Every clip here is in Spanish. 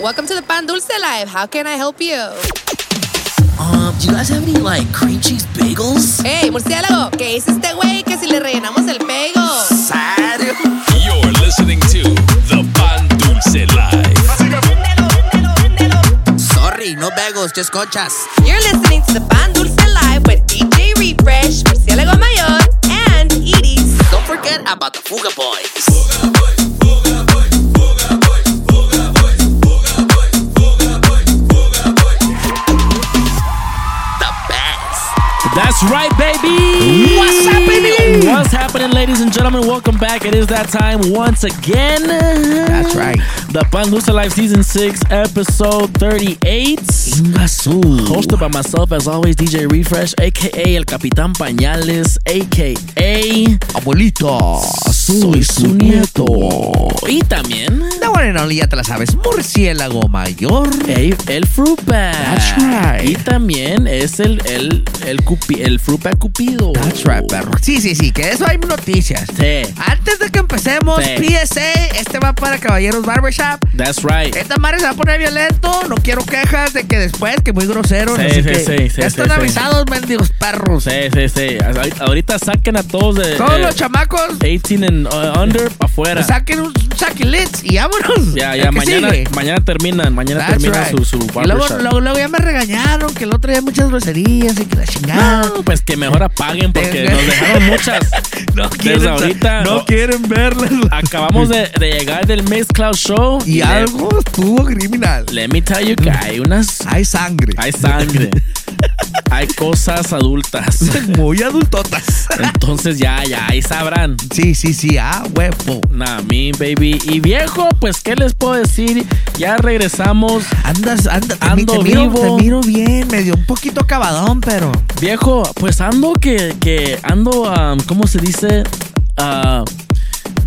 Welcome to the Pan Dulce Live. How can I help you? Um, do you guys have any like cream cheese bagels? Hey, murciélago, ¿qué dice este güey que si le rellenamos el pego? ¿Serio? You're listening to the Pan Dulce Live. Sorry, no bagels, just conchas. You're listening to the Pan Dulce Live with DJ Refresh, Murciélago Mayor, and Edie's. Don't forget about the Fuga Boys. The That's right, baby. What's happening? What's happening, ladies and gentlemen? Welcome back. It is that time once again. That's right. The Pan Dulce Live Season 6, Episode 38. Hosted by myself, as always, DJ Refresh, aka El Capitán Pañales, aka Abuelito, Soy su nieto. Y también The one and only, ya te la sabes, murciélago mayor. el, el Fruit Bag. That's right. Y también es el, el, el, cupi- el Fruit Bag Cupido. That's right, perro. Sí, sí, sí, que de eso hay noticias. Sí. Antes de que empecemos, Sí. PSA, este va para Caballeros Barbershop. That's right. Esta madre se va a poner violento. No quiero quejas de que después, que muy grosero. Sí, así sí, que sí, sí, ya sí, están sí. avisados, mendigos perros. Sí, sí, sí. Ahorita- Ahorita saquen a todos de Todos eh, los chamacos 18 and uh, under para afuera. saquen un saquilits y vámonos. Ya, ya, mañana, sigue. mañana terminan, mañana That's termina right. su, su y luego, luego, luego ya me regañaron que el otro día muchas groserías y que la chingada. No, pues que mejor apaguen porque nos dejaron muchas. No Desde ahorita no, no- quieren verlas. Acabamos de, de llegar del Mixcloud Show Y algo estuvo criminal. Let me tell you que hay unas. Hay sangre. Hay sangre. hay cosas adultas. Muy adultotas. Entonces ya, ya, ahí sabrán. Sí, sí, sí. Ah, huevo. Nah, me, baby. Y viejo, pues, ¿qué les puedo decir? Ya regresamos. Andas, anda, te, Ando te miro, vivo. te miro bien, medio un poquito acabadón, pero. Viejo, pues ando que, que ando, um, ¿cómo se dice? Ah,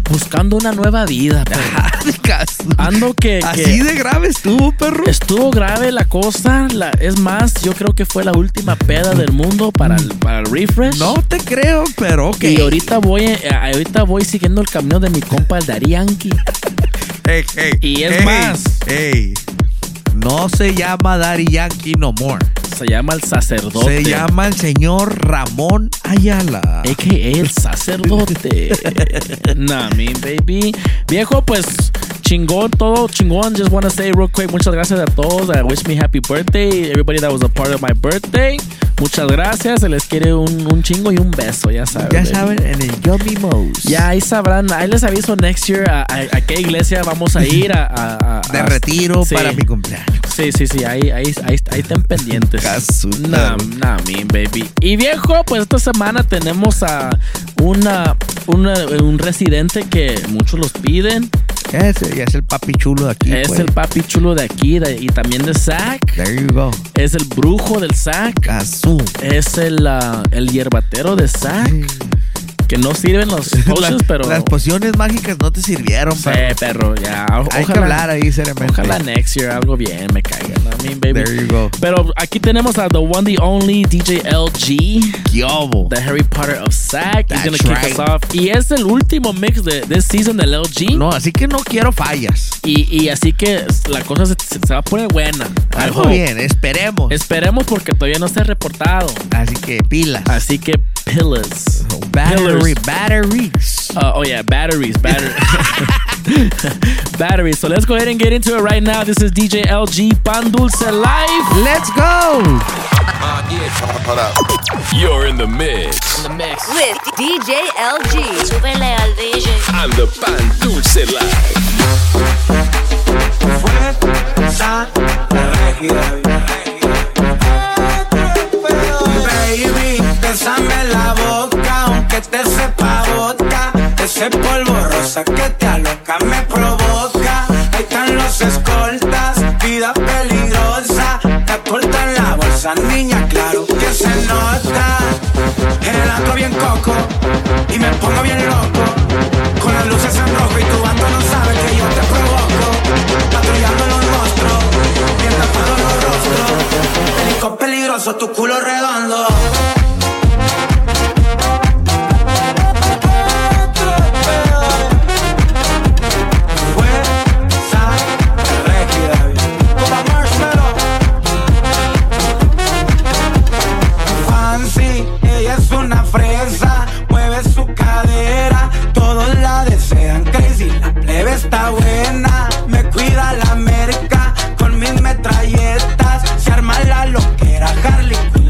buscando una nueva vida. perro. Ando que, que Así de grave estuvo, perro. estuvo grave la cosa. La, es más, yo creo que fue la última peda del mundo para el, para el refresh. No te creo, pero ok. Y ahorita voy, eh, ahorita voy siguiendo el camino de mi compa el Dari Yankee. Ey, ey, Y es ey, más. No se llama Daddy Yankee no more. Se llama el sacerdote. Se llama el señor Ramón Ayala. AKA el sacerdote. nah, me baby. Viejo, pues chingón, todo chingón. Just wanna say real quick, muchas gracias a todos. I wish me happy birthday. Everybody that was a part of my birthday. Muchas gracias. Se les quiere un, un chingo y un beso, ya saben. Ya baby. saben, en el Yummy Mouse. Ya ahí sabrán, ahí les aviso next year a, a- a qué iglesia vamos a ir a, a- De retiro sí. para mi cumpleaños. Sí, sí, sí, ahí, ahí, ahí, ahí estén pendientes. Nah, nah, me baby. Y viejo, pues esta semana tenemos a una, una- un residente que muchos los piden. Ese ya es el papi chulo de aquí. es pues. el papi chulo de aquí de- y también de Zack. There you go. Es el brujo del Zack. Casu. Es el, ah, el hierbatero de Zack. Que no sirven los potions, Las- pero. Las pociones mágicas no te sirvieron, Sí, perro. perro, ya. O- Hay que ojalá- hablar ahí seriamente. Ojalá next year algo bien me caiga. ¿no? I mean, baby. There you go. Pero aquí tenemos a the one, the only DJ LG. Yobo. The Harry Potter of Sack. He's gonna kick us off. Y es el último mix de this season del LG. No, así que no quiero fallas. Y, y así que la cosa se, se- se va a poner buena. Algo bien, esperemos. Esperemos porque todavía no se ha reportado. Así que pilas. Así que pillars. Battery, Pillars. batteries. Uh, oh yeah, batteries, battery, batteries. So let's go ahead and get into it right now. This is DJ LG Pan Dulce Live. Let's go. You're in the mix. In The mix. With DJ LG. Súbele al DJ. And the Pan Dulce Live. Bésame la boca, aunque te sepa bota. Ese polvo rosa que te aloca me provoca. Ahí están los escoltas, vida peligrosa. Te aportan la bolsa, niña, claro que se nota. El bien coco y me pongo bien loco. Con las luces en rojo y tu vato no sabe que yo te provoco. Patrullando los rostros, bien tapado los rostros. Pelicón peligroso, tu culo redondo. quedan crazy. La plebe está buena, me cuida la merca. Con mis metralletas se arma la loquera Harley Quinn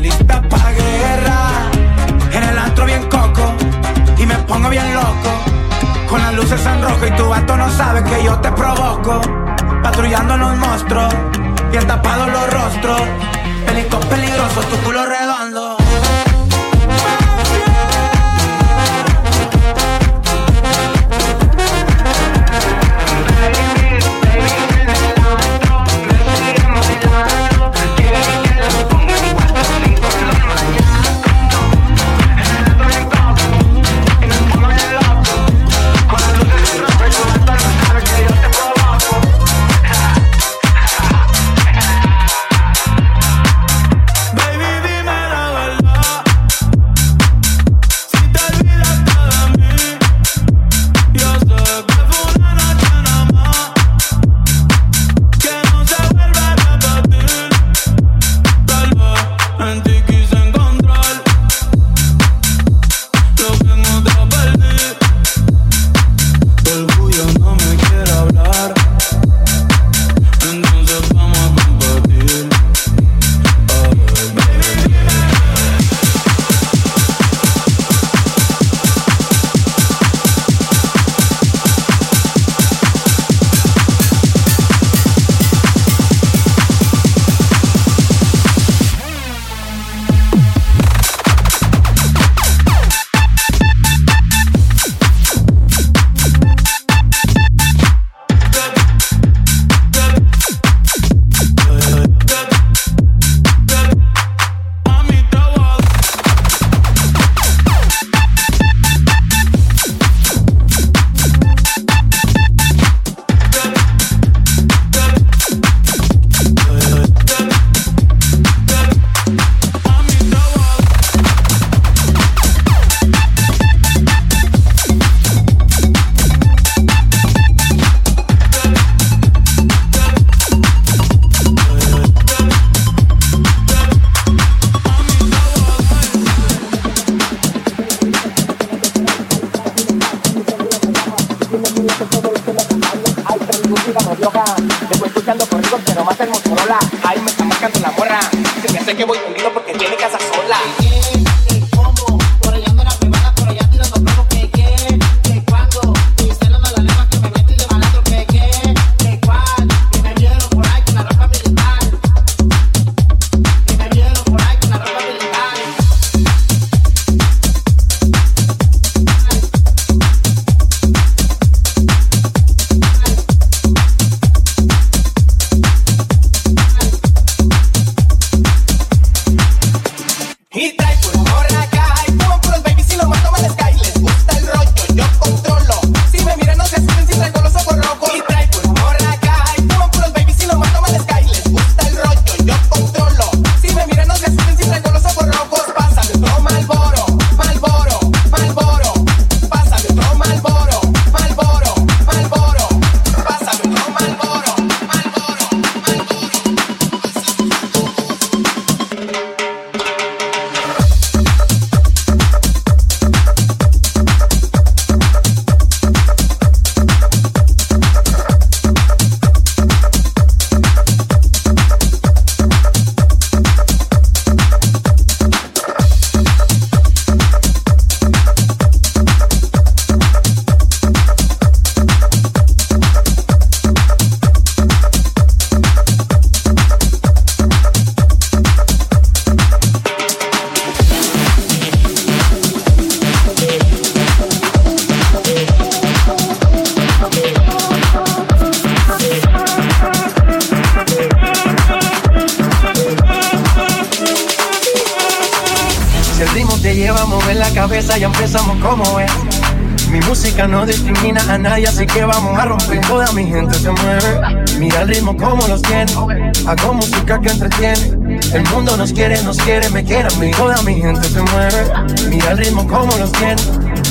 como los tiene.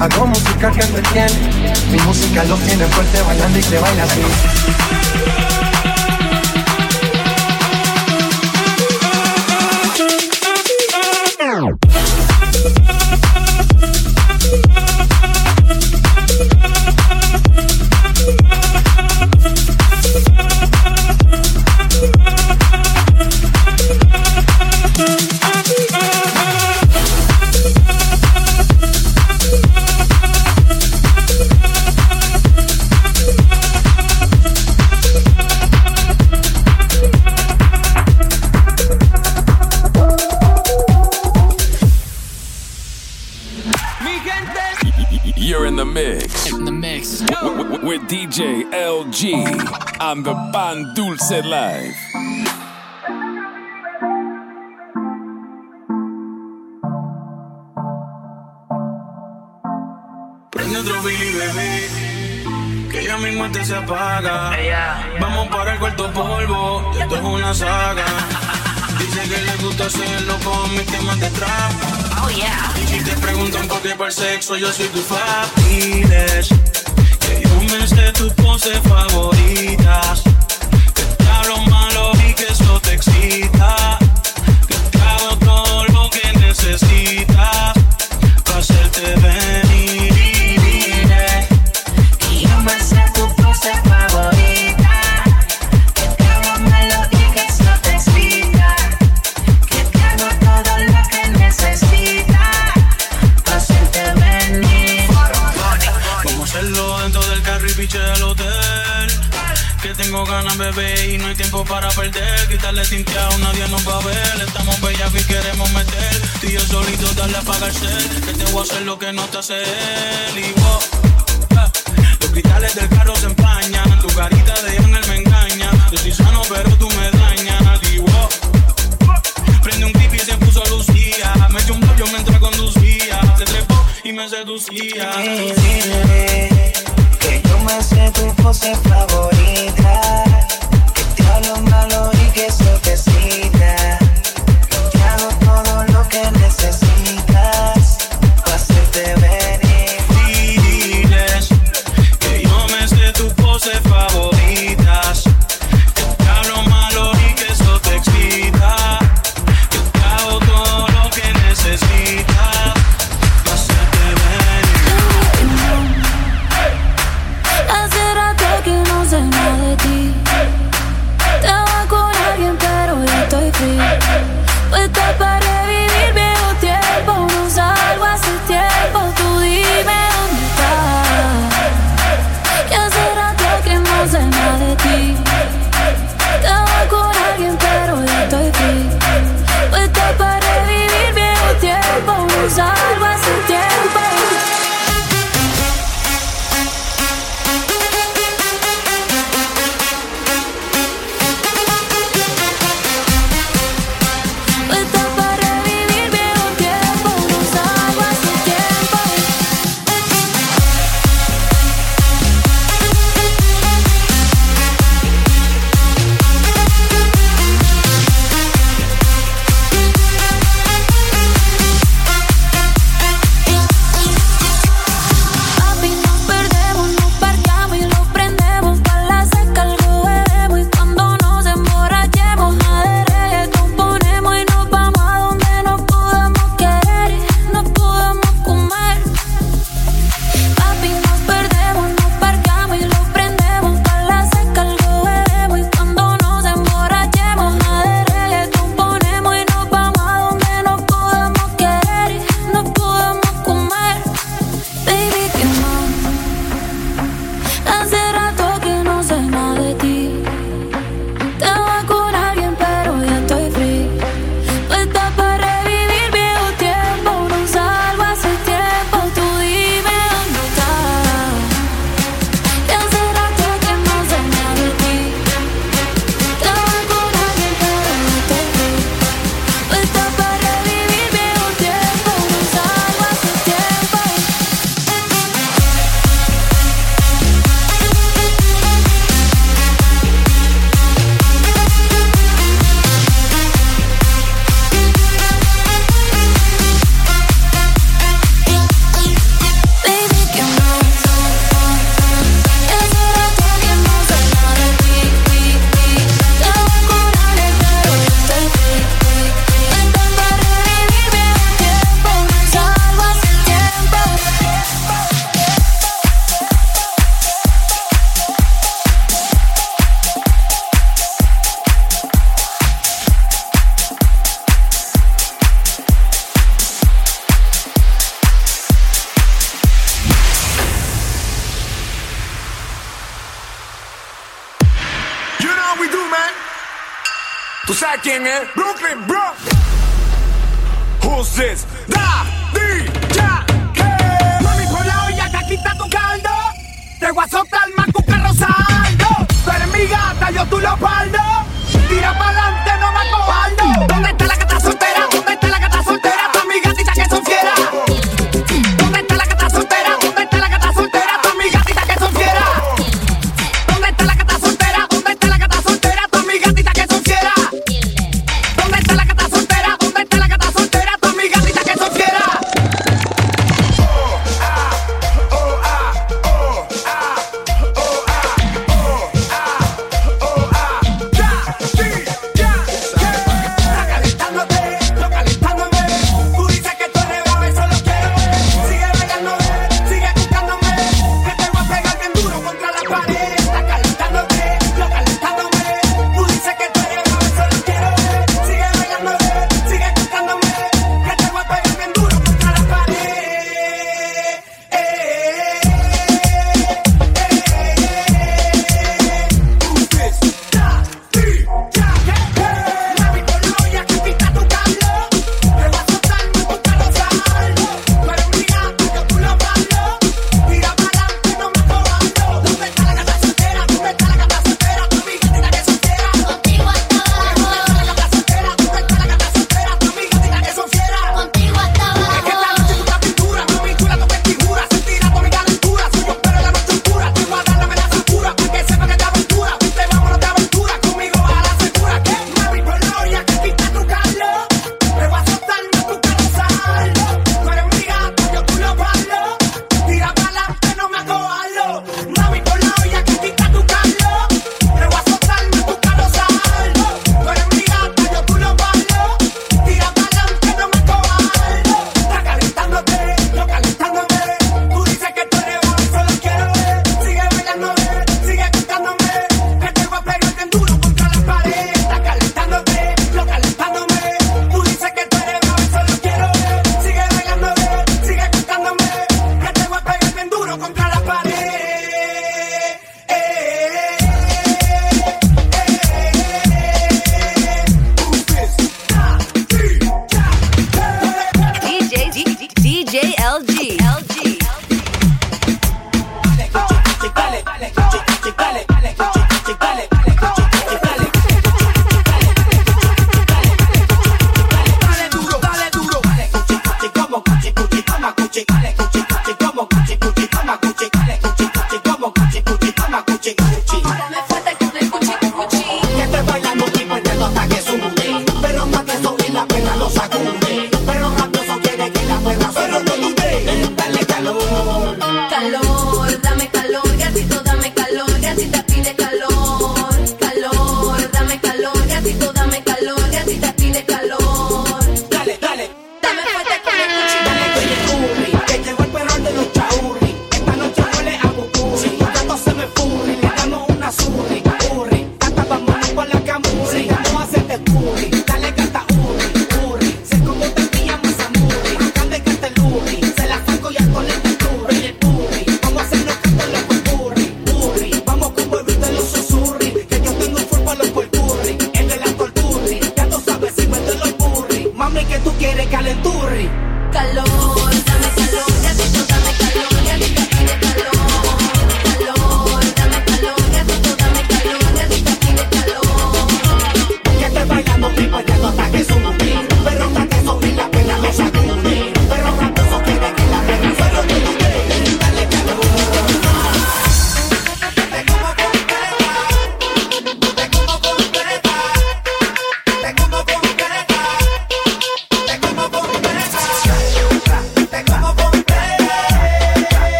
Hago música que entretiene. Mi música los tiene fuerte bailando y te baila así. mix with, with DJ LG and the band Dulce Live. Prende otro Billy, bebé, que ya mi mente se apaga. Vamos para el cuarto polvo, esto es una saga. Dice que le gusta hacerlo con mis temas de trap. Oh, yeah. Y si te preguntan por qué por sexo, yo soy tu fan me sé tu pose favorita. Que te hablo malo y que eso te excita. Que te hago todo lo que necesitas. tiempo para perder. Quitarle tinteado, nadie nos va a ver. Estamos bellas y queremos meter. Tú y yo solito, darle a pagarse. Que te voy a hacer lo que no te hace él. Y vos, eh, los cristales del carro se empañan. Tu carita de ángel me engaña. Yo soy sano, pero tú me dañas. Y vos, eh, prende un creepy y se puso Lucía. Me echó un pollo mientras conducía. Se trepó y me seducía. Y dile que yo me sé tu pose favorita malo, malo y que eso que sí.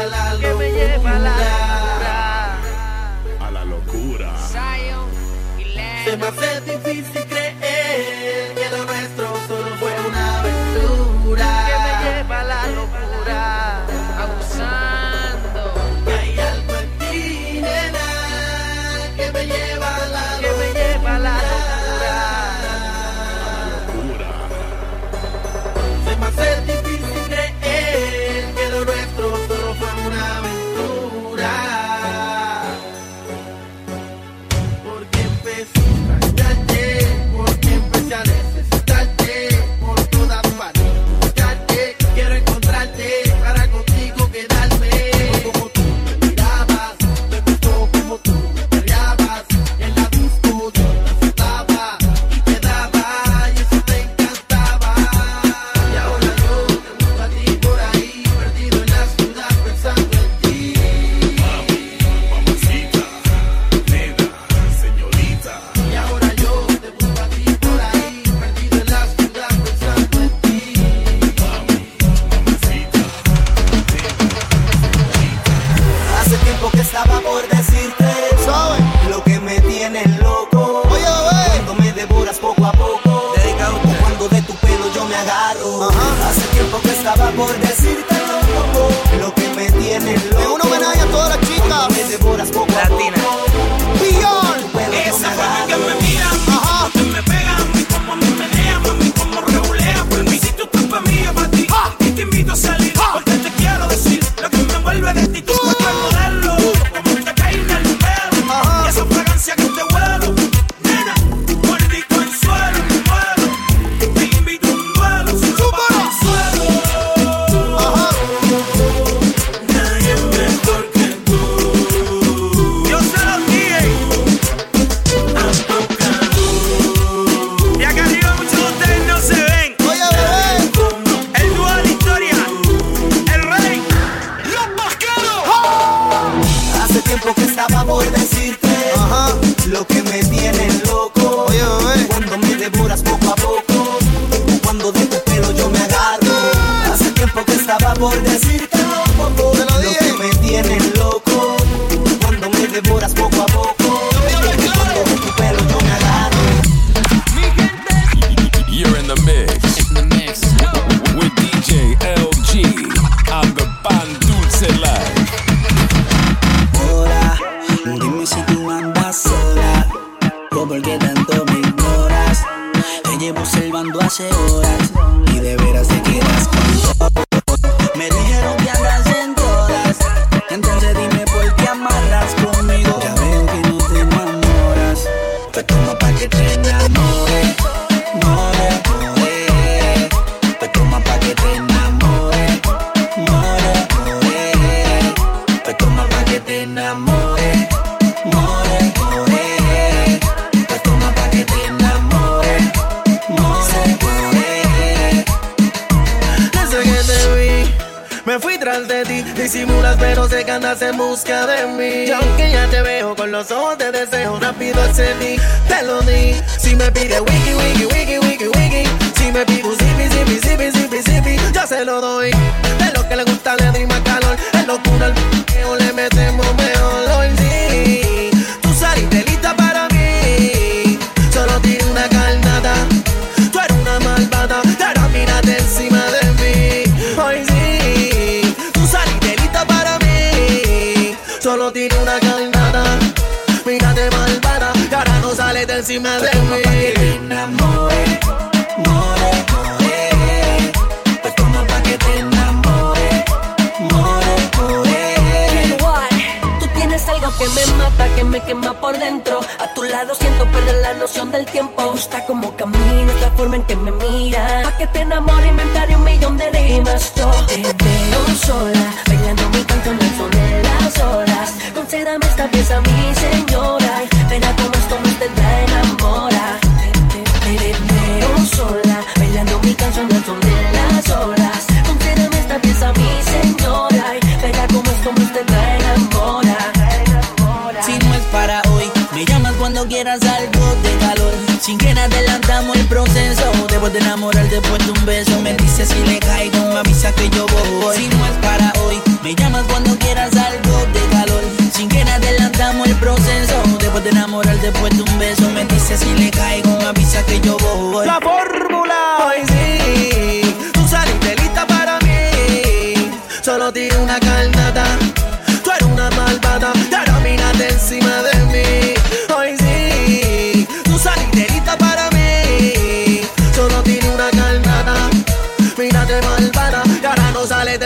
Que me lleva la. A la locura.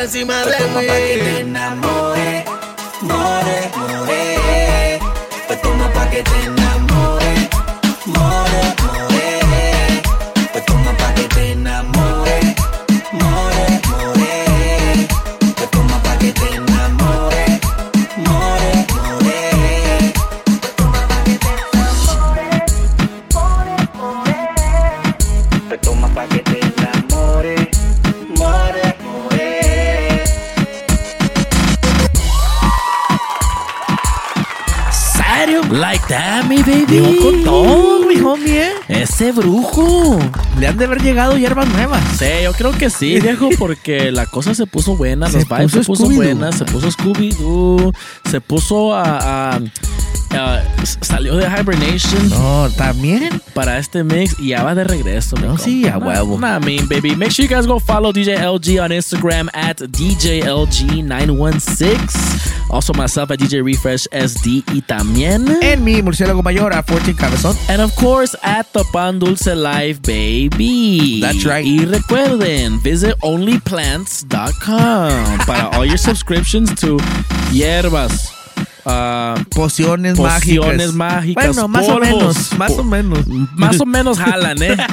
No sales de encima Toma pa' que te mí. enamore, more, more. Pues toma pa' que te enamore, Ese brujo. Le han de haber llegado hierbas nuevas. Sí, yo creo que sí, viejo, porque la cosa se puso buena, Se los vibes se puso puso Scooby-Doo. buena, se puso Scooby-Doo, se puso a, a- a- salió de Hibernation No, también. para este mix y ya va de regreso. No, sí, a ah, huevo. Nah, nah, mean, baby. Make sure you guys go follow DJ LG on Instagram at DJLG916. Also myself at DJ Refresh SD y también. En mi murciélago mayor a 14 Cabezón. And of course, at the Pan Dulce Live, baby. That's right. Y recuerden, visit onlyplants.com para all your subscriptions to hierbas, uh, Pociones, pociones mágicas. mágicas. Bueno, más o menos. Más o menos. Más o menos jalan, ¿eh?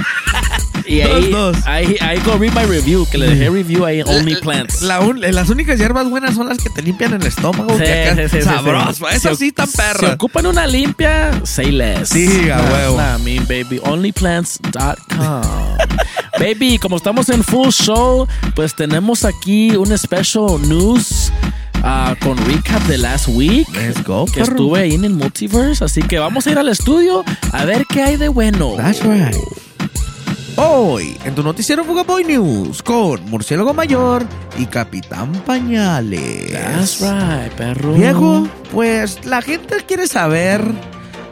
Y ahí, Dos, dos. ahí, ahí go read my review, que le dejé review ahí Only Plants. La las únicas hierbas buenas son las que te limpian el estómago. Sí, que acá- sí, sí, sabroso. sí. Esas Si sí tan oc- Si ocupan una limpia, say less. Sí, a huevo. nah, mean, baby. Onlyplants.com. baby, como estamos en full show, pues tenemos aquí un special news ah, con recap de last week. Let's go, Que estuve ahí en el multiverse. Así que vamos a ir al estudio a ver qué hay de bueno. That's right. Hoy, en tu noticiero Fugaboy News, con Murciélago Mayor y Capitán Pañales. That's right, perro. Viejo, pues la gente quiere saber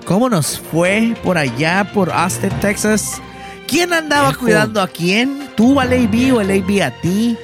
cómo nos fue por allá, por Austin, Texas. ¿Quién andaba cuidando a quién? ¿Tú al AB o el AB a ti?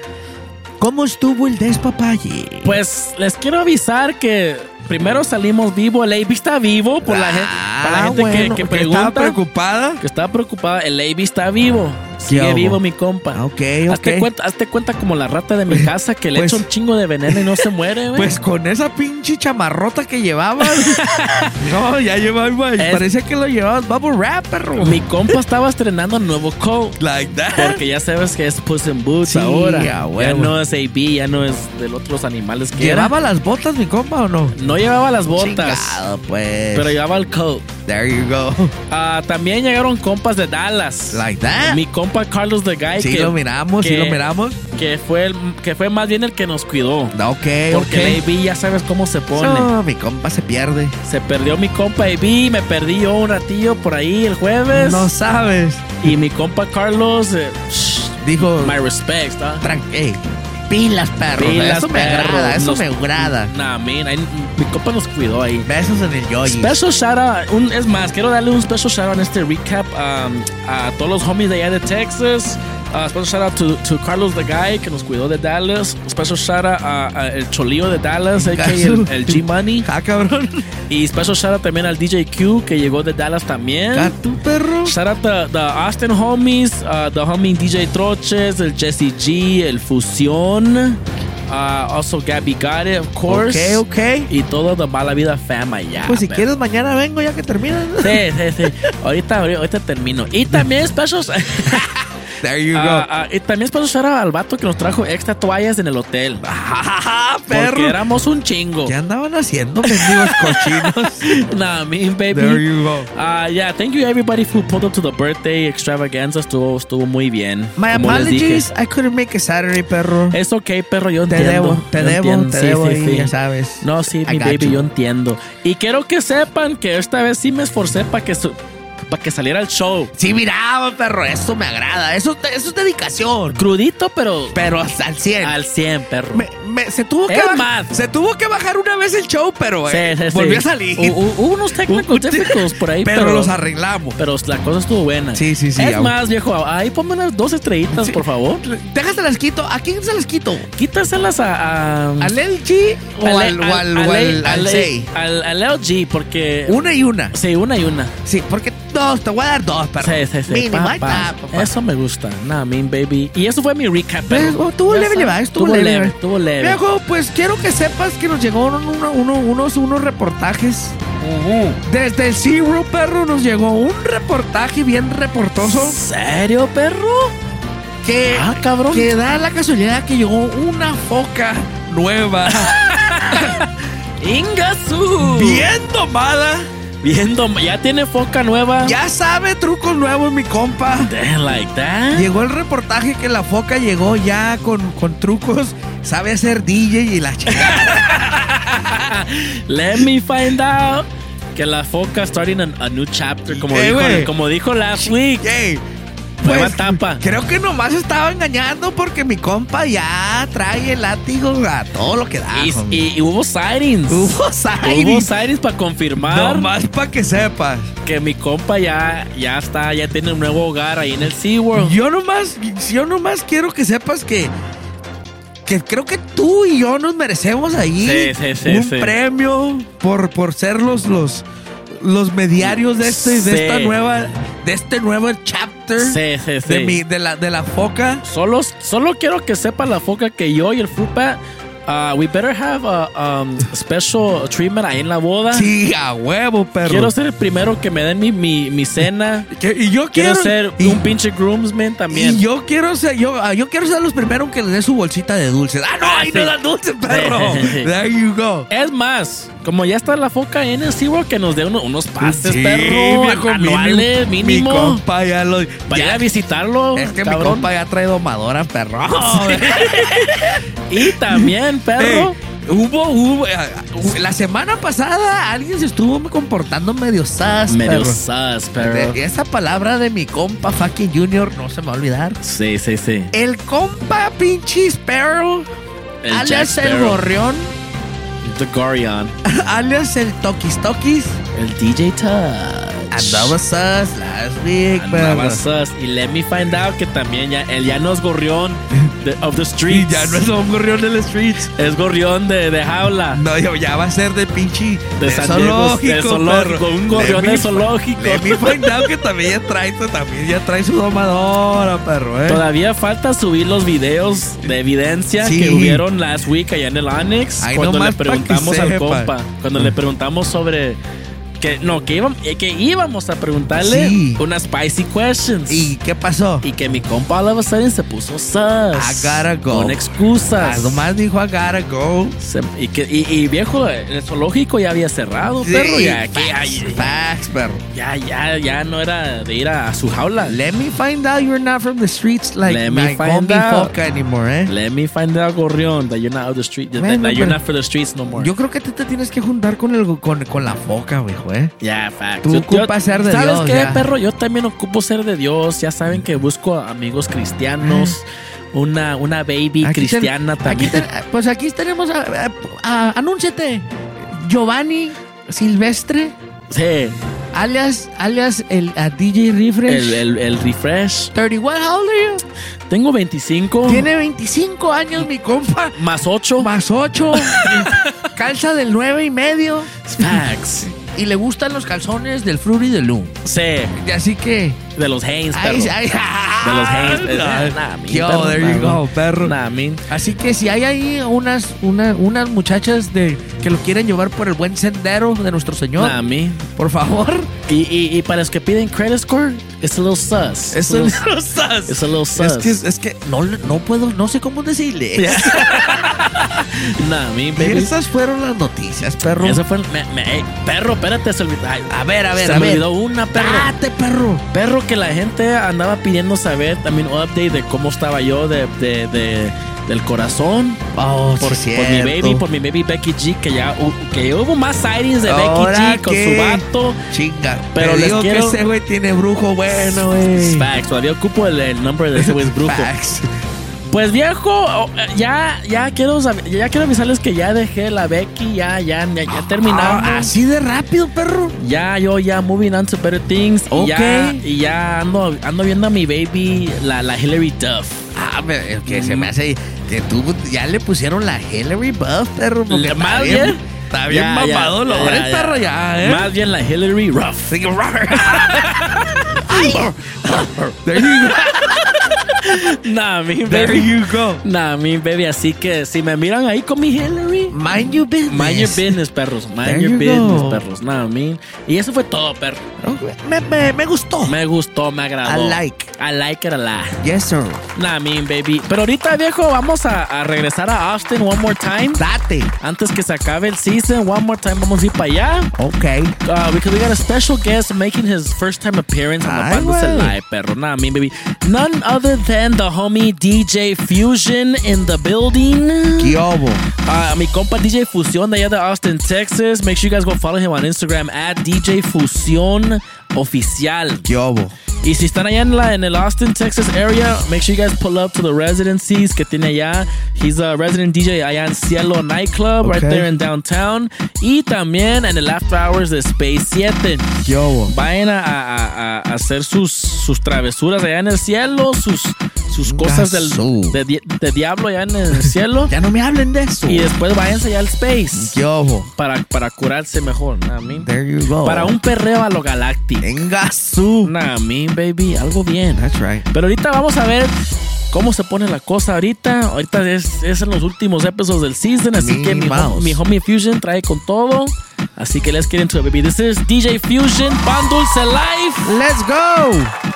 ¿Cómo estuvo el despapalle? Pues les quiero avisar que primero salimos vivo. El AB está vivo por la gente, para la Ah, gente que- bueno, que, que pregunta. estaba preocupada. Que estaba preocupada. El AB está vivo. Sigue vivo, mi compa. Ah, Ok, Hazte, ok. cuenta, hazte cuenta como la rata de mi casa que le Pues- echa un chingo de veneno y no se muere, güey. Pues con esa pinche chamarrota que llevabas. no, ya llevaba. Es- Parece que lo llevabas bubble wrap, perro. mi compa estaba estrenando nuevo coat. Like that. Porque ya sabes que es Puss in Boots Sí, ahora. Ya no es AB, ya no es de los otros animales que era. ¿Llevaba las botas, mi compa, o no? No llevaba las botas, Chingado, pues. pero llevaba el coat. There you go. Ah, también llegaron compas de Dallas. Like that. Mi compa Carlos the Guy. Sí que, lo miramos, sí que- lo miramos. Que fue, el, que fue más bien el que nos cuidó. Ok, Porque ok. el AB ya sabes cómo se pone. No, mi compa se pierde. Se perdió mi compa AB, me perdí yo un ratillo por ahí el jueves. No sabes. Y mi compa Carlos, eh, Dijo, my respects, ¿tá? tran- ey, pilas, perro. Pilas, eso me perro. agrada, eso Nos- me agrada. Nah, man, ahí- mi compa nos cuidó ahí. Besos en el yoyi. Special shout out, un- es más, quiero darle un special shout out en este recap um, a todos los homies de allá de Texas. Uh, special shout out to, to Carlos the Guy que nos cuidó de Dallas. Special shout out a, a el Cholío de Dallas, el, el G Money. Ah, cabrón. Y special shout out también al DJ Q que llegó de Dallas también. ¿A tu perro? Shout out the, the Austin homies, uh, the homie DJ Troches, el Jesse G, el Fusión. Uh, also Gabby Got It, of course. Ok, ok. Y todo the Mala Vida fam allá. Pues si quieres, mañana vengo ya que terminas. Sí, sí, sí. Ahorita, ahorita termino. Y también special, There you go. ah, ah, y también special shout out al vato que nos trajo extra toallas en el hotel. Ah, Porque perro. éramos un chingo. ¿Qué andaban haciendo, mendigos cochinos? Nah, me baby. There you go. Uh, yeah, thank you everybody who pulled up to the birthday extravaganza. Estuvo, estuvo muy bien. My Como apologies, I couldn't make a Saturday, perro. Es ok, perro, yo Te entiendo. debo, te Yo debo, entiendo. te Sí, debo sí, sí. ya sabes. No, sí, I mi baby, you. yo entiendo. Y quiero que sepan que esta vez sí me esforcé para que, su- pa' que saliera el show. Sí, mira, perro, eso me agrada. Eso, eso es dedicación. Crudito, pero Pero al 100. al 100, perro. Me- me- se tuvo que Es baj- más. se tuvo que bajar una vez el show, pero Sí, eh, sí, sí. volvió a salir. Hu- hu- Hubo unos técnicos por ahí, pero, pero, los arreglamos. pero la cosa estuvo buena. Sí, sí, sí, Es aún. más, viejo, ahí ponme unas dos estrellitas, por favor. Déjate las quito. ¿A quién se las quito? Quítaselas a... a ¿Al LG o al, o al, o al, al Sei? al- al LG, porque... Una y una. Sí, una y una. Sí, porque dos, te voy a dar dos, perro. Sí, sí, sí. Mínimo, ahí está, papá. Eso me gusta. Nah, mean baby. Y eso fue mi recap. Perro. oh, Estuvo leve, sabes, lleva, estuvo leve. Estuvo leve. Viejo, pues quiero que sepas que nos llegaron uno- uno- unos, unos reportajes. Desde el Zero, perro, nos llegó un reportaje bien reportoso ¿Serio, perro? que, Ah, cabrón. que da la casualidad que llegó una foca nueva, Ingasu. bien domada. Viendo, ya tiene foca nueva. Ya sabe trucos nuevos, mi compa. Damn, like that. Llegó el reportaje que la foca llegó ya con, con trucos, sabe hacer DJ y la chica. Let me find out que la foca starting a, a new chapter, como, Eh, dijo, como dijo last week. Yay. Nueva Pues, etapa. Creo que nomás estaba engañando porque mi compa ya trae el látigo a todo lo que da. Y, homie. y- y hubo sightings. Hubo Hubo sightings. sightings para confirmar Nomás para que sepas. que mi compa ya, ya está, ya tiene un nuevo hogar ahí en el SeaWorld. Yo nomás, yo nomás quiero que sepas que. Que creo que tú y yo nos merecemos ahí Sí, sí, sí, un premio por, por ser los, los, los mediarios de este, Sí. de esta nueva, de este nuevo chapter Sí, sí, sí. de mi, de la, de la foca. Solo, solo quiero que sepa la foca que yo y el Fruit Bat, uh, we better have a um, special treatment ahí en la boda. Sí, a huevo, perro. Quiero ser el primero que me den mi, mi, mi cena. Y yo Quiero, quiero, ser y- un pinche groomsman también. Y yo quiero ser, yo, ah, yo quiero ser los primeros que le dé su bolsita de dulces. Ah, no, Ah, ahí sí. no dan dulces, perro. There you go. Es más, como ya está la foca en el SeaWorld, que nos dé uno- unos pases, Sí, perro, viejo, anuales, Mi mínimo. compa ya lo. ir ya- a visitarlo. es que mi cabrón. compa ya trae domadora, perro. Y también, perro. Eh, hubo, hubo. eh, La semana pasada alguien se estuvo comportando medio sas, medio perro. De- esa palabra de mi compa fucking Junior no se me va a olvidar. Sí, sí, sí. El compa pinche Sparrow, alias el gorrión, The Gorion. alias el Tokis Tokis. El DJ Touch. Andaba sus last week, Andaba sus. Y let me find out que también ya, él ya no es gorrión de- of the Y streets. ya no es un gorrión de los streets. Es gorrión de, de jaula. No, ya- ya va a ser de pinche De San Diego, de zoológico, un gorrión Let de me- zoológico. Let me find out que también ya trae, su- también ya trae su domadora, perro, eh. Todavía falta subir los videos de evidencia Sí. que hubieron last week allá en el Onyx. Ay, cuando le pa' que preguntamos al compa. Cuando le preguntamos sobre que no, que íbamos, que íbamos a preguntarle Sí. unas spicy questions. ¿Y qué pasó? Y que mi compa all of a sudden se puso sus. I gotta go. Con excusas. Ah, nomás dijo I gotta go. Se- y, que, y, y viejo, el zoológico ya había cerrado, Sí, perro. Ya, que facts, ya, facts, perro. ya, ya, ya no era de ir a, a su jaula. Let me find out you're not from the streets like Let me find out. Foca anymore, eh. Let me find out, Gorrión, that you're not out the street, that, Bueno, that you're pero- not for the streets no more. Yo creo que tú te tienes que juntar con el con, con la foca, viejo, eh. Ya, facts. Tú Yo- ocupas ser de ¿Sabes Dios, qué, ya. perro? Yo también ocupo ser de Dios. Ya saben que busco amigos cristianos. Una, una baby Aquí ten- cristiana aquí también. ten- pues aquí tenemos a, a- a- anúnciate. Giovanni Silvestre, Sí, alias alias el a DJ Refresh. el, el, el refresh. 31, how old are you? Tengo 25. Tiene 25 años mi compa. Más 8. Más 8. Calza del 9 y medio. Facts. Y le gustan los calzones del Fruity de Loom. Sí, así que. De los Haynes, perro. Ay, ay, De los Haynes. ay, Nah, Yo, perro, there nah, you go, perro. Nah, Así que si hay ahí unas, una- unas muchachas de que lo quieren llevar por el buen sendero de nuestro Señor, nah, por favor. Y, y, y para los que piden credit score, it's a little sus. Es a little- sus. It's a little sus. Es que, es que no, no puedo, no sé cómo decirle. Nah, mi, Y baby. esas fueron las noticias, perro. Eso fue. me- perro, espérate, se olvidó. ay, A ver, a ver, se a me ver. olvidó una, perro. Date, perro. Perro que la gente andaba pidiendo saber también un update de cómo estaba yo de, de- de- del corazón. Oh, Por, sí, por mi baby, por mi baby Becky G, que ya que hubo más sightings de Ahora Becky G con que- su vato. Chinga. Pero Pero les digo quiero- que ese güey tiene brujo bueno, güey. Facts, todavía ocupo el, el nombre de ese güey es brujo. Facts. Pues viejo, oh, eh, ya, ya quiero sab- ya quiero avisarles que ya dejé la Becky, ya, ya, ya, ya terminamos. Ah, así de rápido, perro. Ya, yo ya moving on to better things. Ok. Y ya, y ya ando, ando viendo a mi baby, la, la Hillary Duff. Ah, pero que se me hace que tú ya le pusieron la Hillary Buff, perro. Porque más bien, bien. Está bien Ya, mamado, ya, lo ya. perro, ya, ¿eh? Más bien la Hillary Ruff. There you go. Nah, mi There baby. you go. Nah, mi baby. Así que si me miran ahí con mi Hillary, Mind your business. mind your business, perros. Mind There your you business, go. perros. Nah, mi. Y eso fue todo, perro. Me, me, me gustó. Me gustó, me agradó. I like. I like it a lot. Yes, sir. Nah, mi baby. Pero ahorita, viejo, vamos a, a regresar a Austin one more time. Date. Antes que se acabe el season, one more time vamos a ir para allá. Ok. Uh, because we got a special guest making his first time appearance on the Ay, Bandos güey. Live, perro. Nah, me baby. None other than the homie DJ Fusion in the building. ¿Qué hubo? Uh, mi compa DJ Fusion de allá de Austin, Texas. Make sure you guys go follow him on Instagram at DJ Fusion Oficial. ¿Qué hubo? Y si están allá en, la, en el Austin, Texas area, make sure you guys pull up to the residencies que tiene allá. He's a resident DJ allá en Cielo Nightclub, right Okay. there in downtown. Y también en el After Hours de Space 7. ¿Qué hubo? Vayan a, a- a- hacer sus, sus travesuras allá en el cielo, sus, sus cosas del, de, de diablo allá en el cielo. Ya no me hablen de eso. y después váyanse allá al Space ¿Qué para, para curarse mejor. Nah, me. There you go. Para un perreo a lo galáctico. Venga, su. Nah, me, baby, algo bien. That's right. Pero ahorita vamos a ver cómo se pone la cosa ahorita. Ahorita es, es en los últimos episodios del season, así que mi, hom- mi homie Fusion trae con todo. Así que let's get into it, baby. This is DJ Fusion, Dulce Life. Let's go.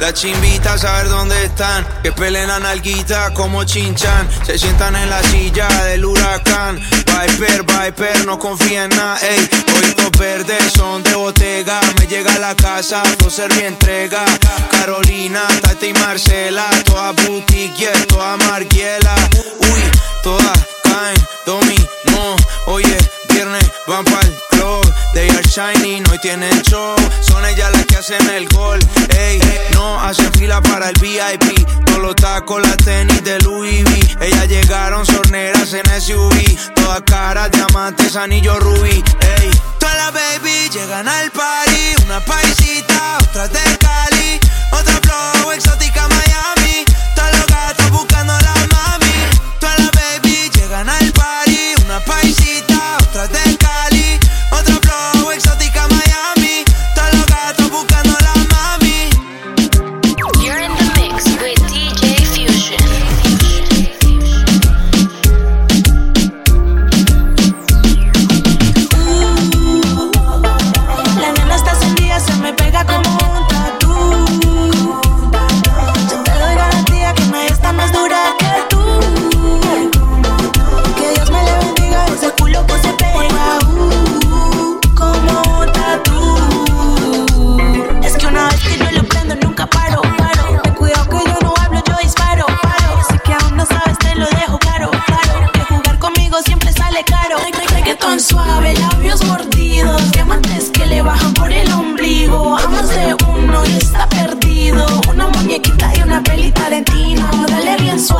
La chimbita a saber dónde están, que peleen a nalguita como chinchan, se sientan en la silla del huracán. Viper, Viper, no confía en nada, ey. Ojitos verdes son de botega, me llega a la casa, no mi entrega. Carolina, Tati y Marcela, toda boutique, toda marguela. Uy, todas caen, dominó. Oye, viernes van pa'l club. They are shining, hoy tienen show. Son ellas las que hacen el gol. Ey, no hacen fila para el VIP. Todos los tacos, las tenis de Louis V. Ellas llegaron sorneras en SUV. Todas caras, diamantes, anillo rubí. Ey, todas las baby llegan al party. Una paisita, otra de Cali. Otra flow, exótica Miami. Todos los gatos buscando la suave, labios mordidos, diamantes que le bajan por el ombligo. Amas de uno y está perdido. Una muñequita y una peli tarentino. Dale bien suave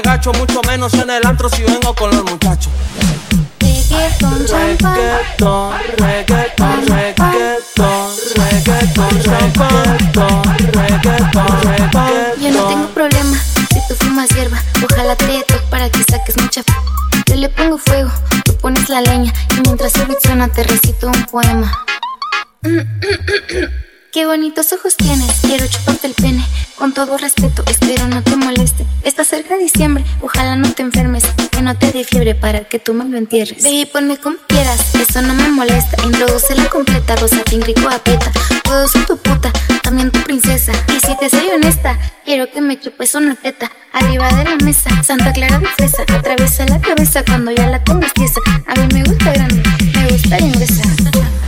agacho, mucho menos en el antro si vengo con los muchachos. Reggaeton. Reggaeton, reggaeton, reggaeton, reggaeton, reggaeton. Yo no tengo problema si tú fumas hierba. Ojalá te para que saques mucha. Yo le pongo fuego, tú pones la leña. Y mientras el beat suena, te recito un poema. Qué bonitos ojos tienes, quiero chuparte el pene. Con todo respeto, espero ojalá no te enfermes. Que no te dé fiebre para que tú me lo entierres. Baby, ponme como quieras, eso no me molesta. Introduce la completa, rosatín rico apeta. Puedo ser tu puta, también tu princesa. Y si te soy honesta, quiero que me chupes una teta. Arriba de la mesa, Santa Clara de fresa. Atraviesa la cabeza cuando ya la tengas tiesa. A mí me gusta grande, me gusta bien gruesa.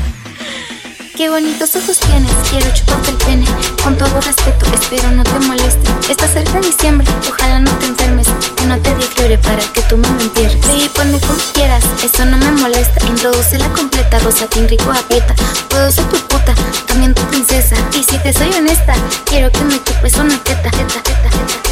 Qué bonitos ojos tienes, quiero chuparte el pene. Con todo respeto, espero no te moleste. Está cerca diciembre, ojalá no te enfermes. Que no te dé fiebre para que tú me entierres. Baby, ponme como quieras, eso no me molesta. Introduce la completa, rosatín rico aprieta. Puedo ser tu puta, también tu princesa. Y si te soy honesta, quiero que me chupes una teta, teta, teta, teta.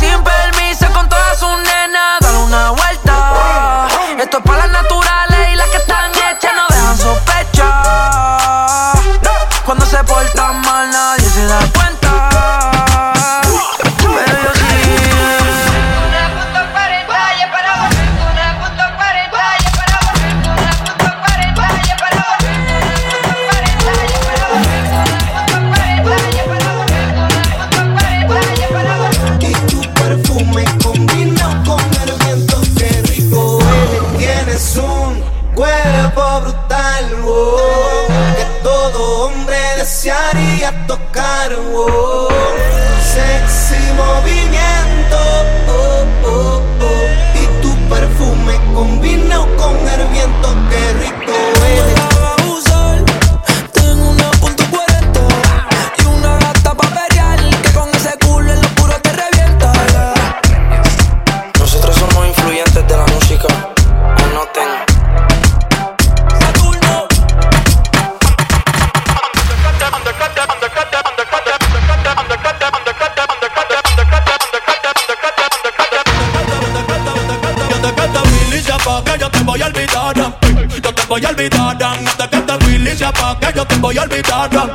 sin permiso con todas sus nenas. Dale una vuelta. Esto es para las naturales y las que están hechas no dejan sospecha. Cuando se portan mal, You'll be dark.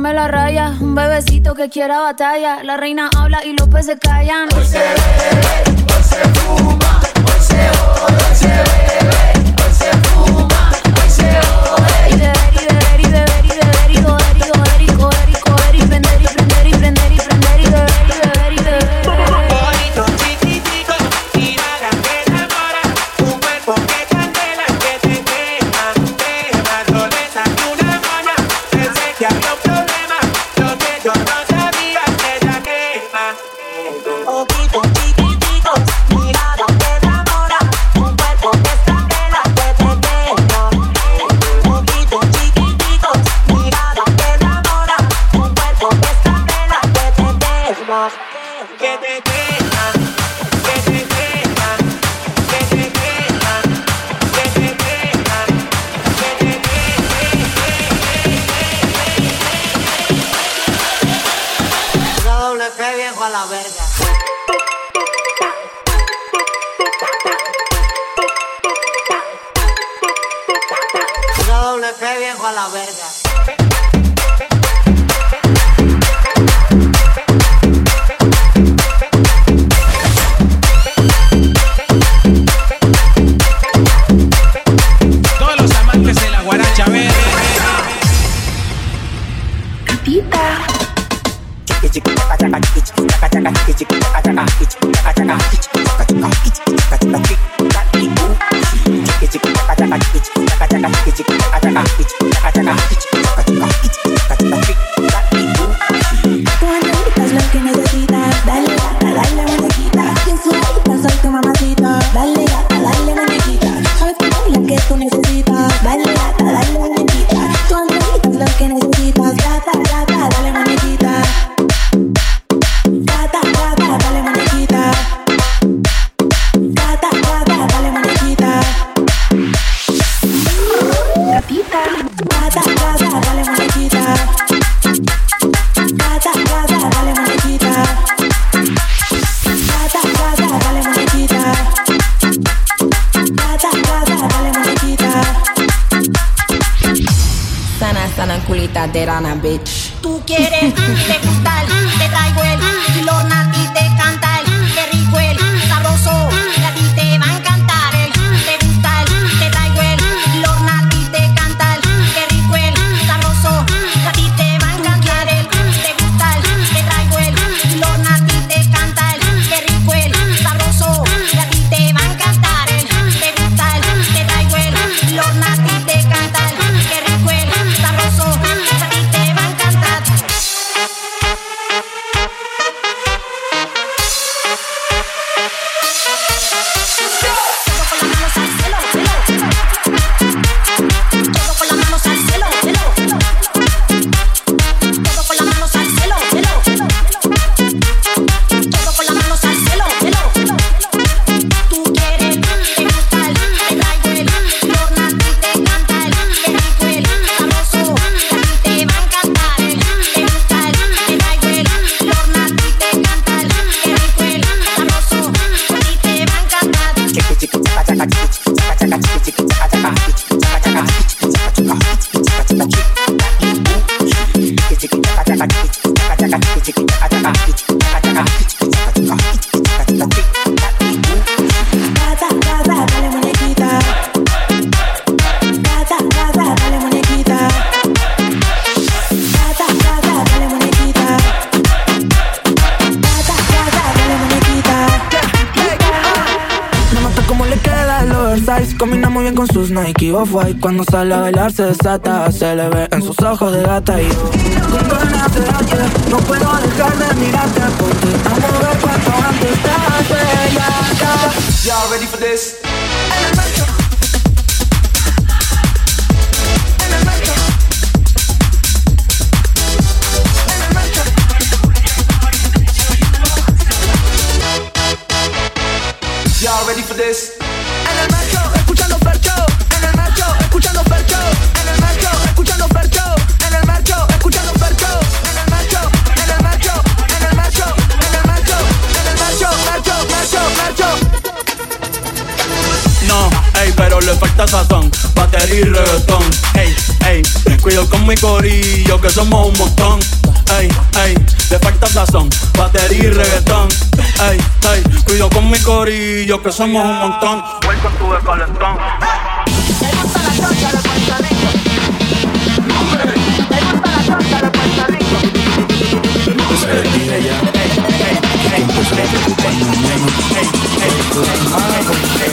la raya. Un bebecito que quiera batalla. La reina habla y los peces callan. a la verga. Una doble F viejo a la verga. Nike Off-White Cuando sale a bailar se desata Se le ve en sus ojos de gata. Y con ganas de ayer No puedo dejar de mirarte a mover cuanto antes Estás bellaca Y'all ready for this? Y'all ready for this? Y reggaetón. Ey, ey, cuido con mi corillo que somos un montón. Ey, ey, le falta sazón, batería y reggaetón. Ey, ey, cuido con mi corillo que somos un montón. Welcome to the calentón.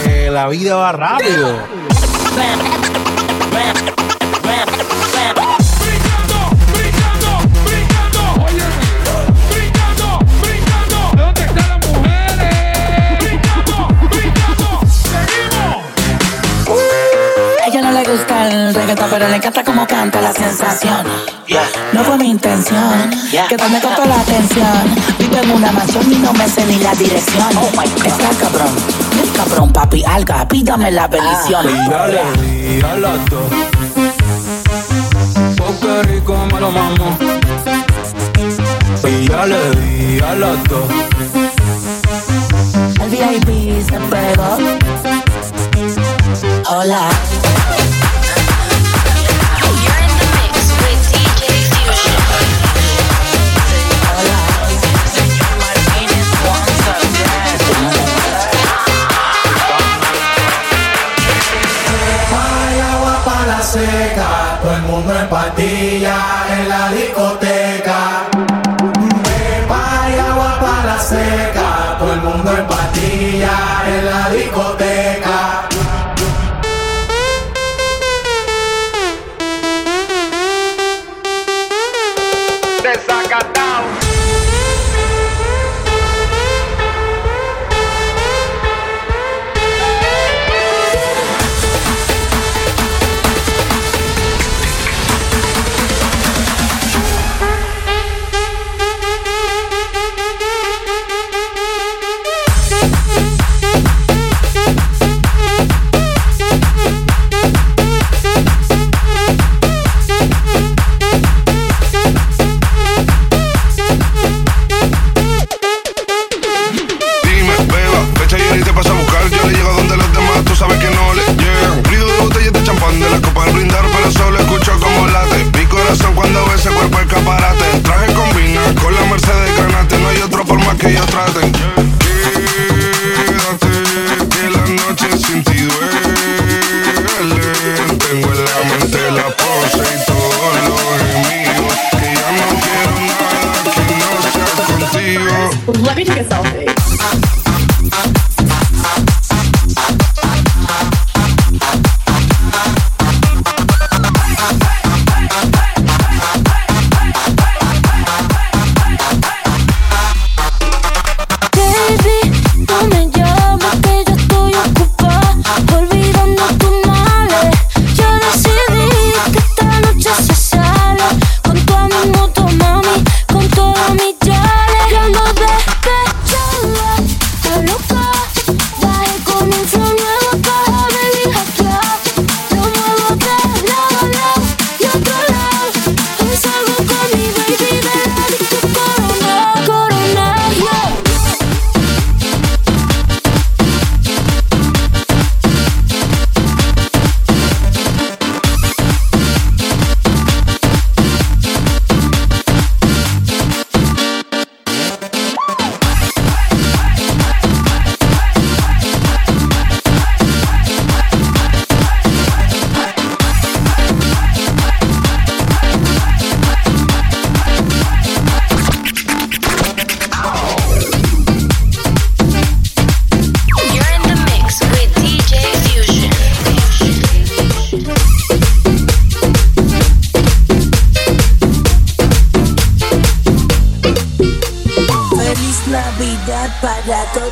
Eh, La vida va rápido. A pero le encanta como canta la sensación. No fue mi intención que me cortó la atención. Vivo en una mansión y no me sé ni la dirección. Está cabrón, es cabrón, papi, alga, pídame la bendición. Y ya le di a las dos. Oh, qué rico me lo mamo. Y ya le di a las dos. El VIP se pegó. Hola. Mundo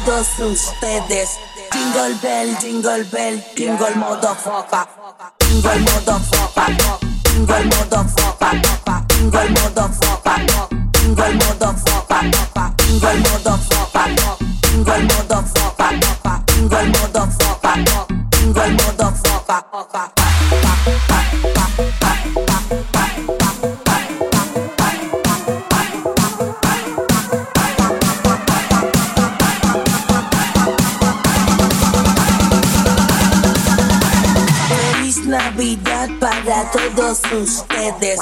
todos ustedes. Jingle bell, jingle bell, jingle motherfucker. Jingle motherfucker. Jingle motherfucker. Jingle motherfucker. Jingle motherfucker. Jingle motherfucker. Jingle motherfucker. Jingle motherfucker. Jingle motherfucker. Feliz para todos ustedes.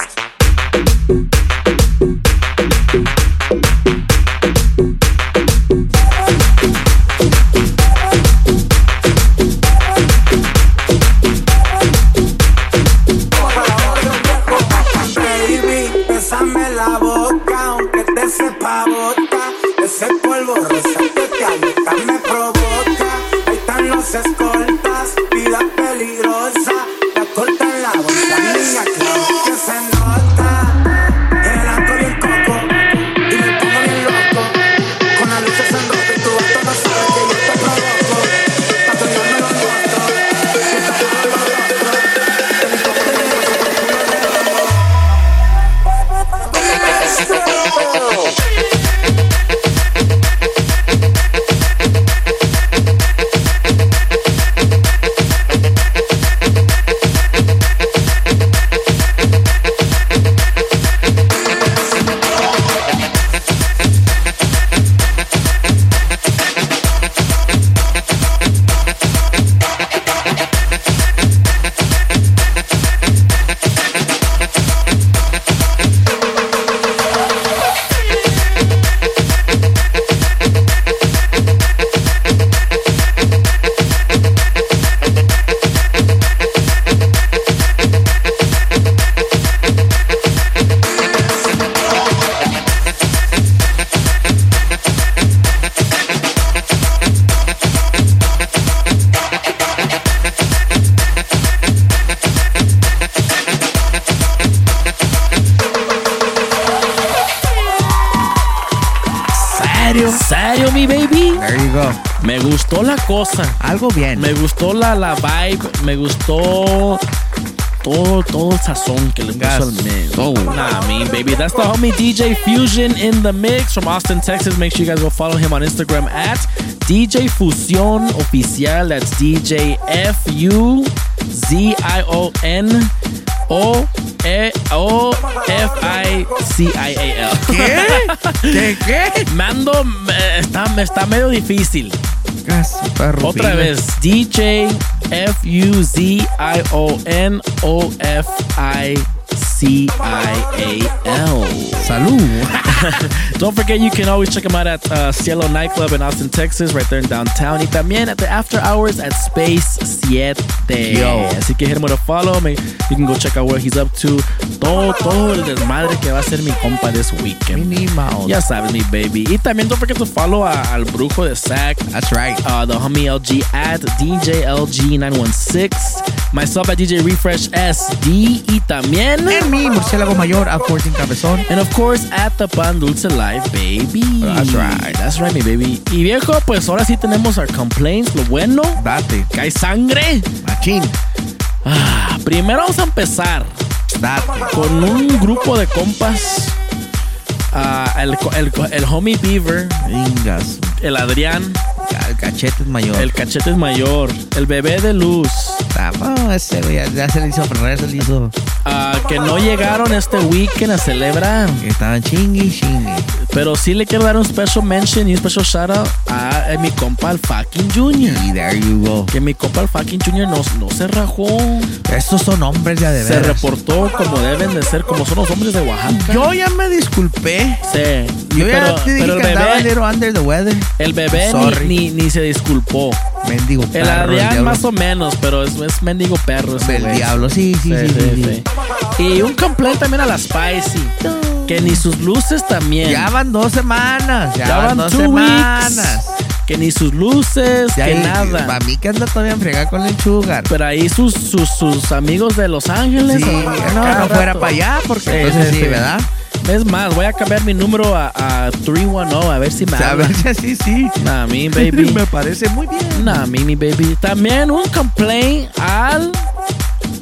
There you go. Me gustó la cosa. Algo bien. Me gustó la, la vibe. Me gustó todo, todo el sazón que le puso al mix. Oh. Nah, I mean, baby. That's the homie DJ Fusion in the mix from Austin, Texas. Make sure you guys go follow him on Instagram at DJ Fusion Oficial. That's DJ F U Z I O N O E O F I C I A L. ¿Qué? ¿Qué qué? Mando, eh, está, está medio difícil. Casi, perro. Otra vez, DJ F U Z I O N O F I C I A L. Salud. Don't forget, you can always check them out at uh, Cielo Nightclub in Austin, Texas, right there in downtown. Y también at the after hours at Space 7. Yo. Así que hit him with a follow. May- You can go check out what he's up to. Todo, todo el desmadre que va a hacer mi compa this weekend. Mouse. Ya sabes, mi baby. Y también don't forget to follow a- al brujo de Sac. That's right. Uh, the homie LG at DJLG916. Myself at DJ Refresh SD. Y también. Mi murciélago mayor a 14 cabezón. And of course, at the Pan Dulce Live, baby. That's right. That's right, mi baby. Y viejo, pues ahora sí tenemos our complaints. Lo bueno, Date. que hay sangre. Machín. Ah, primero vamos a empezar Date. con un grupo de compas. Ah, el, el, el homie Beaver, Vengas. el Adrián, El cachete es mayor. el cachete es mayor, el bebé de luz. Ah, no, ese güey ya, ya se le hizo Ferrer, se le hizo. ah, que no llegaron este weekend a celebrar. Que estaban chingui, chingui. Pero sí le quiero dar un special mention y un special shout out a, eh, mi compa el fucking Junior. Y there you go. Que mi compa el fucking Junior no, no se rajó. Estos son hombres ya de Se veras. reportó como deben de ser, como son los hombres de Oaxaca. Yo ya me disculpé. Sí. Yo ya pero, te dije pero el que andaba a bebé, little under the weather. el bebé Sorry. ni, ni, ni se disculpó. Mendigo El perro. Adrián diablo. más o menos, pero es, es mendigo perro. ese El diablo, sí, sí, sí, sí, sí. Y un complaint también a la Spicy. Que ni sus luces también. Ya van dos semanas. Ya, Ya van dos semanas. Que ni sus luces, Ya que nada. Para mí que anda todavía en fregar con el sugar. Pero ahí sus, sus, sus amigos de Los Ángeles. Sí, no, fuera para allá, porque entonces sí. ¿verdad? Es más, voy a cambiar mi número a, a 310 a ver si me A ver, sí, sí. Nah, me, baby. Me parece muy bien. Nah, me, mi baby. También un complaint al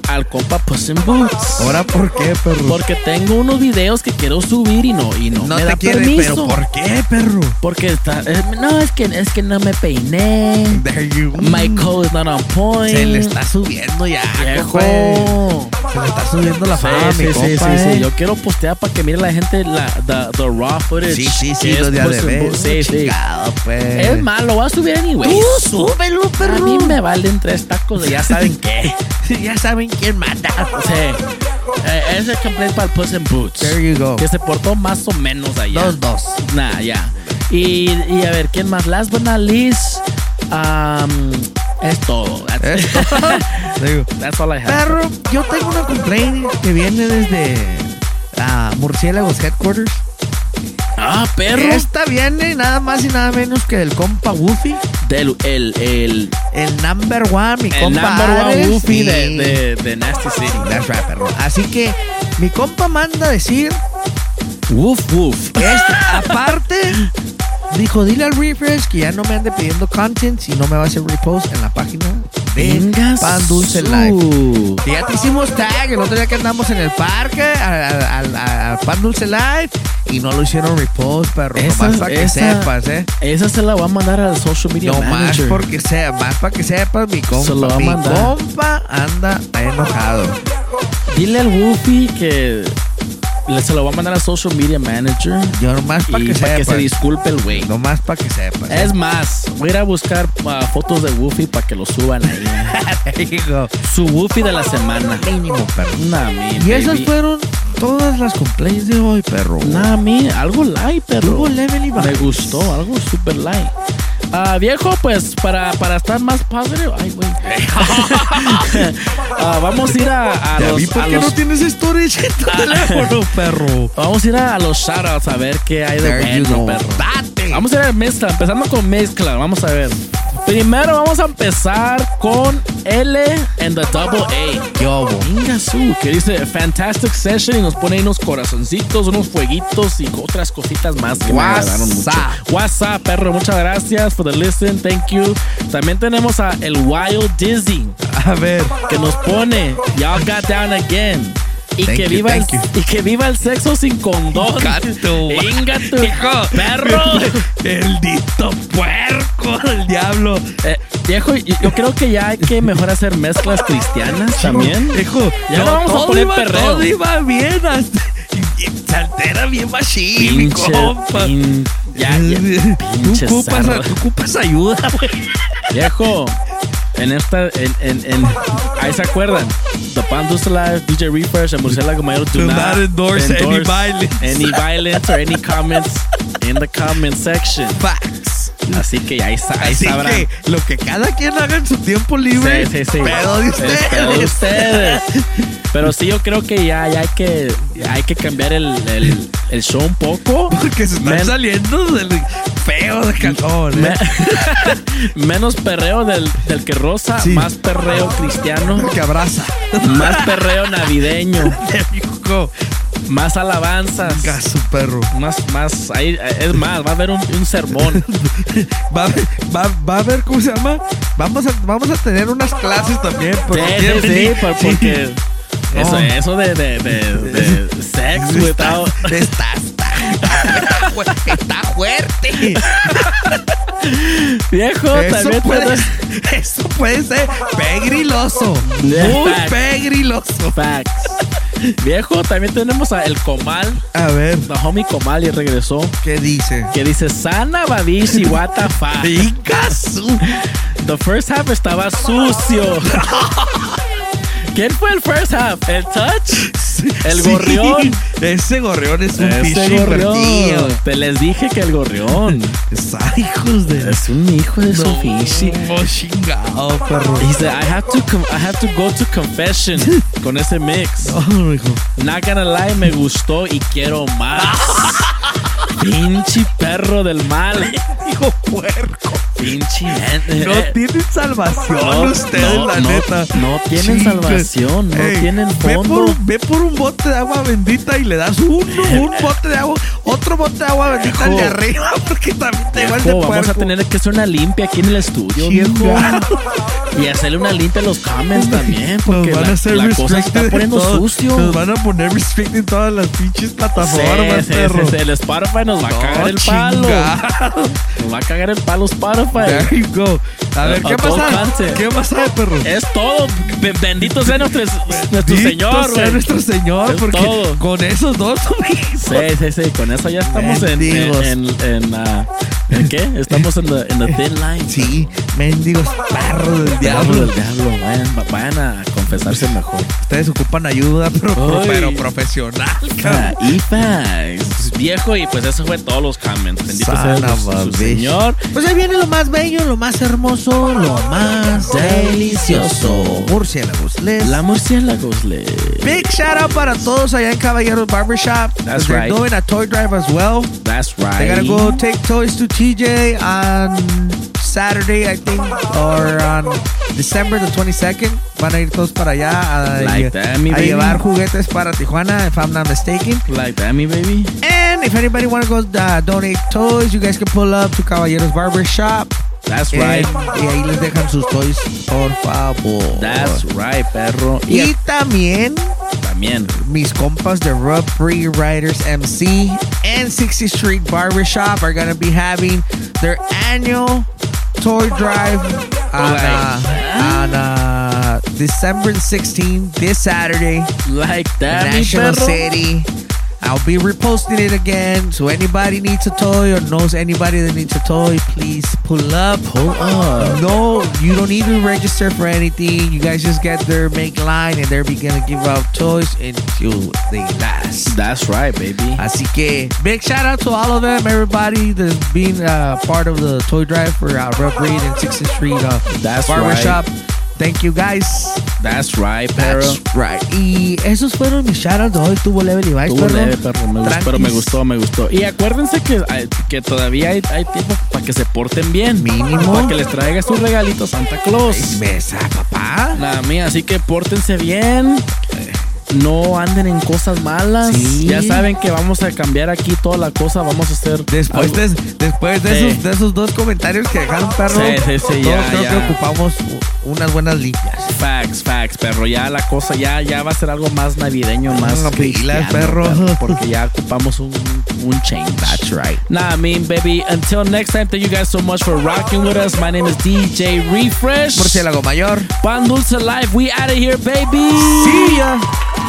al compa Puss in Boots. ¿Ahora por qué, perro? Porque tengo unos videos que quiero subir y no, y no, No me te da quiere, permiso. pero ¿por qué, perro? Porque está, eh, no, es que, es que no me peiné. There you My code is not on point. Se le está subiendo ya, Viejo. Se le está subiendo la Sí, fama, sí, mi sí, compa, sí, sí. eh. Yo quiero postear para que mire la gente la, the, the raw footage. Sí, sí, sí, que lo es de in ver. Boots. Sí, sí. Pues. Es más, lo voy a subir anyway. Tú súbelo, perro. A mí me valen tres tacos de ya saben qué. ya saben quién manda. Sí. Eh, ese complaint para el Puss in Boots. There you go. Que se portó más o menos allá. Dos, dos. Nah, ya. Y, y a ver, ¿quién más? Last but not least, um, es todo. That's, Es Digo, that's all I have. Perro, yo tengo una complaint que viene desde ah, Murciélagos Headquarters. Ah, perro. Esta viene nada más y nada menos que del compa Woofy. Del, el, el, El number one, mi el compa number one Ares, Goofy y- de, de, de Nasty City. That's right, perro. Así que mi compa manda a decir Woof, woof. Este, aparte, dijo, dile al refresh que ya no me ande pidiendo content si no me va a hacer repost en la página de Venga Pan Dulce. Live. Que ya te hicimos tag el otro día que andamos en el parque al, Pan Dulce Live y no lo hicieron repost, perro. Esa- nomás para que sepas, ¿eh? Esa se la voy a mandar al social media No más porque sea, más para que sepas, mi compa. Se lo va a mi mandar. compa anda enojado. Dile al Woofy que se lo va a mandar al social media manager. Yo nomás para que para que se disculpe el güey. Nomás para que sepas. ¿eh? Es más, voy a ir a buscar ah, fotos de Woofy para que lo suban ahí. Digo, Su Woofy de la semana. mínimo, perro. Nah, Y esas baby. fueron todas las complaints de hoy, perro. Nah, mi, algo light, perro. Tuvo level y Me gustó, algo super light. Ah, viejo, pues para, para estar más padre. Ay, güey. Ah, vamos a ir a, a los. vi por a qué los- no tienes storage en tu teléfono, perro. Vamos a ir a, a los shoutouts a ver qué hay de bueno, perro. Date. Vamos a ir a la mezcla, empezando con mezcla. Vamos a ver. Primero vamos a empezar con L and the Double A. ¿Qué hubo? Venga su, que dice Fantastic Session y nos pone unos corazoncitos, unos fueguitos y otras cositas más que me agradaron mucho. WhatsApp, perro, muchas gracias for the listen, thank you. También tenemos a El Wild Dizzy A ver. que nos pone Y'all got down again. Y Thank que, you, viva el, y que viva el sexo sin condón. Venga tu Hijo. perro. El dito puerco del diablo. Eh, viejo, yo, creo que ya hay que mejor hacer mezclas cristianas también. Hijo, Ya no vamos a poner iba, perreo. Todo iba bien. Se altera bien machín, Pinche, compa. pin- ya, ya, pinche tú, ocupas, tú ocupas ayuda, güey. Viejo, en esta, en, en, en, ahí se acuerdan. The Pan Dulce Live, DJ Refresh, and Murciélago Mayor do, Do not endorse any violence. any violence or any comments in the comment section. Facts. Así que ahí, ahí Así sabrán. que lo que cada quien haga en su tiempo libre. Sí, sí, sí. Pedo de Es pedo de ustedes. Pero sí, yo creo que ya, ya hay que, hay que cambiar el, el, el show un poco. Porque se están Men- saliendo del feo de. Me- ¿eh? menos perreo del, del que rosa, Sí. más perreo cristiano, que abraza. más perreo navideño, más alabanzas, su perro. más, más, ahí, es más, va a haber un, un sermón. Va, a haber- va, va a haber, ¿cómo se llama? Vamos a, vamos a tener unas clases también. Porque sí, sí, Sí. porque eso, eso de, de, de, de sex without... está, está, está, fu- está fuerte. Viejo, Eso también puede, eso puede ser pegriloso. Yeah, Muy facts. pegriloso. Facts. Viejo, también tenemos a El Comal, A ver, the homie Comal y regresó, ¿qué dice? que dice Sana Babishi, what the fuck. The first half estaba sucio. ¿Quién fue el first half? ¿El touch? El Sí, gorrión. Ese gorrión es un pinche invertido. Te les dije que el gorrión Es- hijos de. es un hijo de su No, fishi. chingado, perro. Dice, I have to com- I have to go to confession con ese mix. No, hijo. Not gonna lie, me gustó y quiero más. Pinche perro del mal. Hijo puerco. Pinche gente. No tienen salvación No, ustedes, no, la no, neta. no tienen salvación, no Ey, tienen Ve fondo. por, un- ve por un bote de agua bendita y le das uno, un bote de agua, otro bote de agua bendita al de arriba, porque también te igual de Viejo, vamos a puerco. tener que hacer una limpia aquí en el estudio. Y hacerle una limpia a los comments también. Porque Nos van la, a hacer la cosa se está poniendo todo. sucio. Nos van a poner restricted en todas las pinches plataformas, sí, perro. sí, sí, el Spotify nos va a No, cagar el palo. Nos va a cagar el palo Spotify. There you go. A ver, ¿qué pasa? ¿Qué pasa, perro? Es todo. Be- Bendito sea nuestro, nuestro Señor, sea nuestro Señor, Es porque todo. con esos dos, Sí, sí, sí. Con eso ya estamos en, en, Mendigos. en, en, ah, ¿en qué? Estamos en the, en thin line. Sí, mendigos perros del Diablo, diablo. del diablo. Vayan, va- vayan a mejor. Ustedes ocupan ayuda, pero, Ay. pero profesional, Ah, facts. Viejo, y pues eso fue todos los comments. Bendito sea su, su. Señor. Pues ahí viene lo más bello, lo más hermoso, lo más delicioso. Murciélagos. Les La murciélagos le. Big shout out para todos allá en Caballeros Barbershop. That's They're right. doing a toy drive as well. That's right. They gotta go take toys to TJ on Saturday, I think, or on December the 22nd. Van a ir todos para allá a, Like that, a llevar juguetes para Tijuana, if I'm not mistaken. Like that, me baby. And if anybody want to go uh, donate toys, you guys can pull up to Caballeros Barbershop. That's And- right. Y ahí les dejan sus toys, por favor. That's right, perro. y también también. mis compas de Rub Free Riders MC and 60th Street Barbershop are gonna be having their annual toy drive on, uh, on uh, December the 16th, this Saturday. Like that, National. City. I'll be reposting it again. So anybody needs a toy or knows anybody that needs a toy, please pull up. Pull up. No, you don't need to register for anything. You guys just get there, make line, and they're be gonna give out toys until they last. That's right, baby. Así que big shout out to all of them, everybody that's been uh, part of the toy drive for uh, Rough Reed and 60th Street uh, That's Barbershop. Thank you guys. That's right, perro. That's right. Y esos fueron mis shoutouts de hoy. Tuvo Level y Estuvo perro. leve, perro, me gustó, pero me gustó, me gustó. Y acuérdense que, ay, que todavía hay, hay tiempo para que se porten bien. Mínimo. Para que les traiga sus regalitos Santa Claus. Mesa, papá. La mía, así que pórtense bien. No anden en cosas malas. Sí. Ya saben que vamos a cambiar aquí toda la cosa. Vamos a hacer. Después de, después de, Sí. esos, de esos dos comentarios que dejaron, perro, Sí, sí, ya, creo ya. que ocupamos unas buenas limpias. Facts, facts, perro. Ya la cosa ya, ya va a ser algo más navideño, más pilas, perro. Porque ya ocupamos un, un change. That's right. Nah, I mean, baby. Until next time, thank you guys so much for rocking with us. My name is DJ Refresh. Murciélago Mayor. Pan Dulce Life. We out of here, baby. Sí.